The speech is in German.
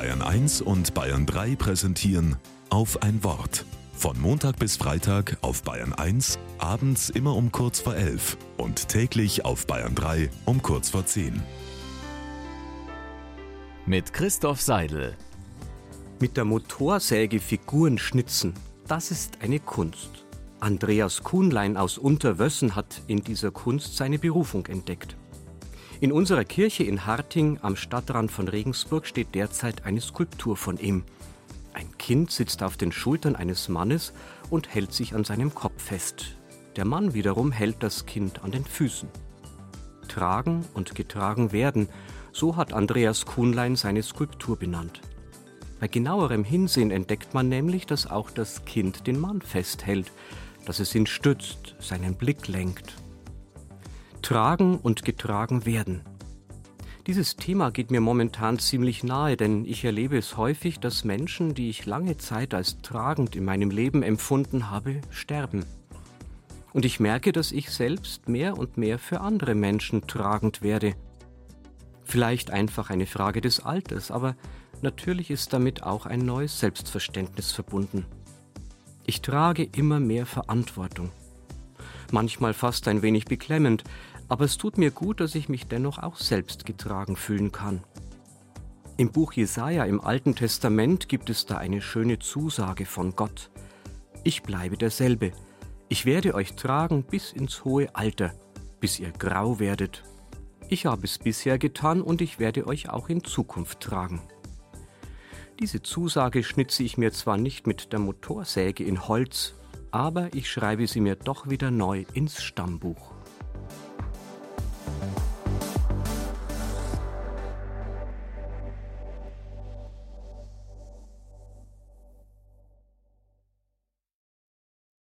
Bayern 1 und Bayern 3 präsentieren auf ein Wort. Von Montag bis Freitag auf Bayern 1, abends immer um kurz vor 11 und täglich auf Bayern 3 um kurz vor 10. Mit Christoph Seidel. Mit der Motorsäge Figuren schnitzen, das ist eine Kunst. Andreas Kuhnlein aus Unterwössen hat in dieser Kunst seine Berufung entdeckt. In unserer Kirche in Harting am Stadtrand von Regensburg steht derzeit eine Skulptur von ihm. Ein Kind sitzt auf den Schultern eines Mannes und hält sich an seinem Kopf fest. Der Mann wiederum hält das Kind an den Füßen. Tragen und getragen werden, so hat Andreas Kuhnlein seine Skulptur benannt. Bei genauerem Hinsehen entdeckt man nämlich, dass auch das Kind den Mann festhält, dass es ihn stützt, seinen Blick lenkt. Tragen und getragen werden. Dieses Thema geht mir momentan ziemlich nahe, denn ich erlebe es häufig, dass Menschen, die ich lange Zeit als tragend in meinem Leben empfunden habe, sterben. Und ich merke, dass ich selbst mehr und mehr für andere Menschen tragend werde. Vielleicht einfach eine Frage des Alters, aber natürlich ist damit auch ein neues Selbstverständnis verbunden. Ich trage immer mehr Verantwortung. Manchmal fast ein wenig beklemmend, aber es tut mir gut, dass ich mich dennoch auch selbst getragen fühlen kann. Im Buch Jesaja im Alten Testament gibt es da eine schöne Zusage von Gott. Ich bleibe derselbe. Ich werde euch tragen bis ins hohe Alter, bis ihr grau werdet. Ich habe es bisher getan und ich werde euch auch in Zukunft tragen. Diese Zusage schnitze ich mir zwar nicht mit der Motorsäge in Holz, aber ich schreibe sie mir doch wieder neu ins Stammbuch.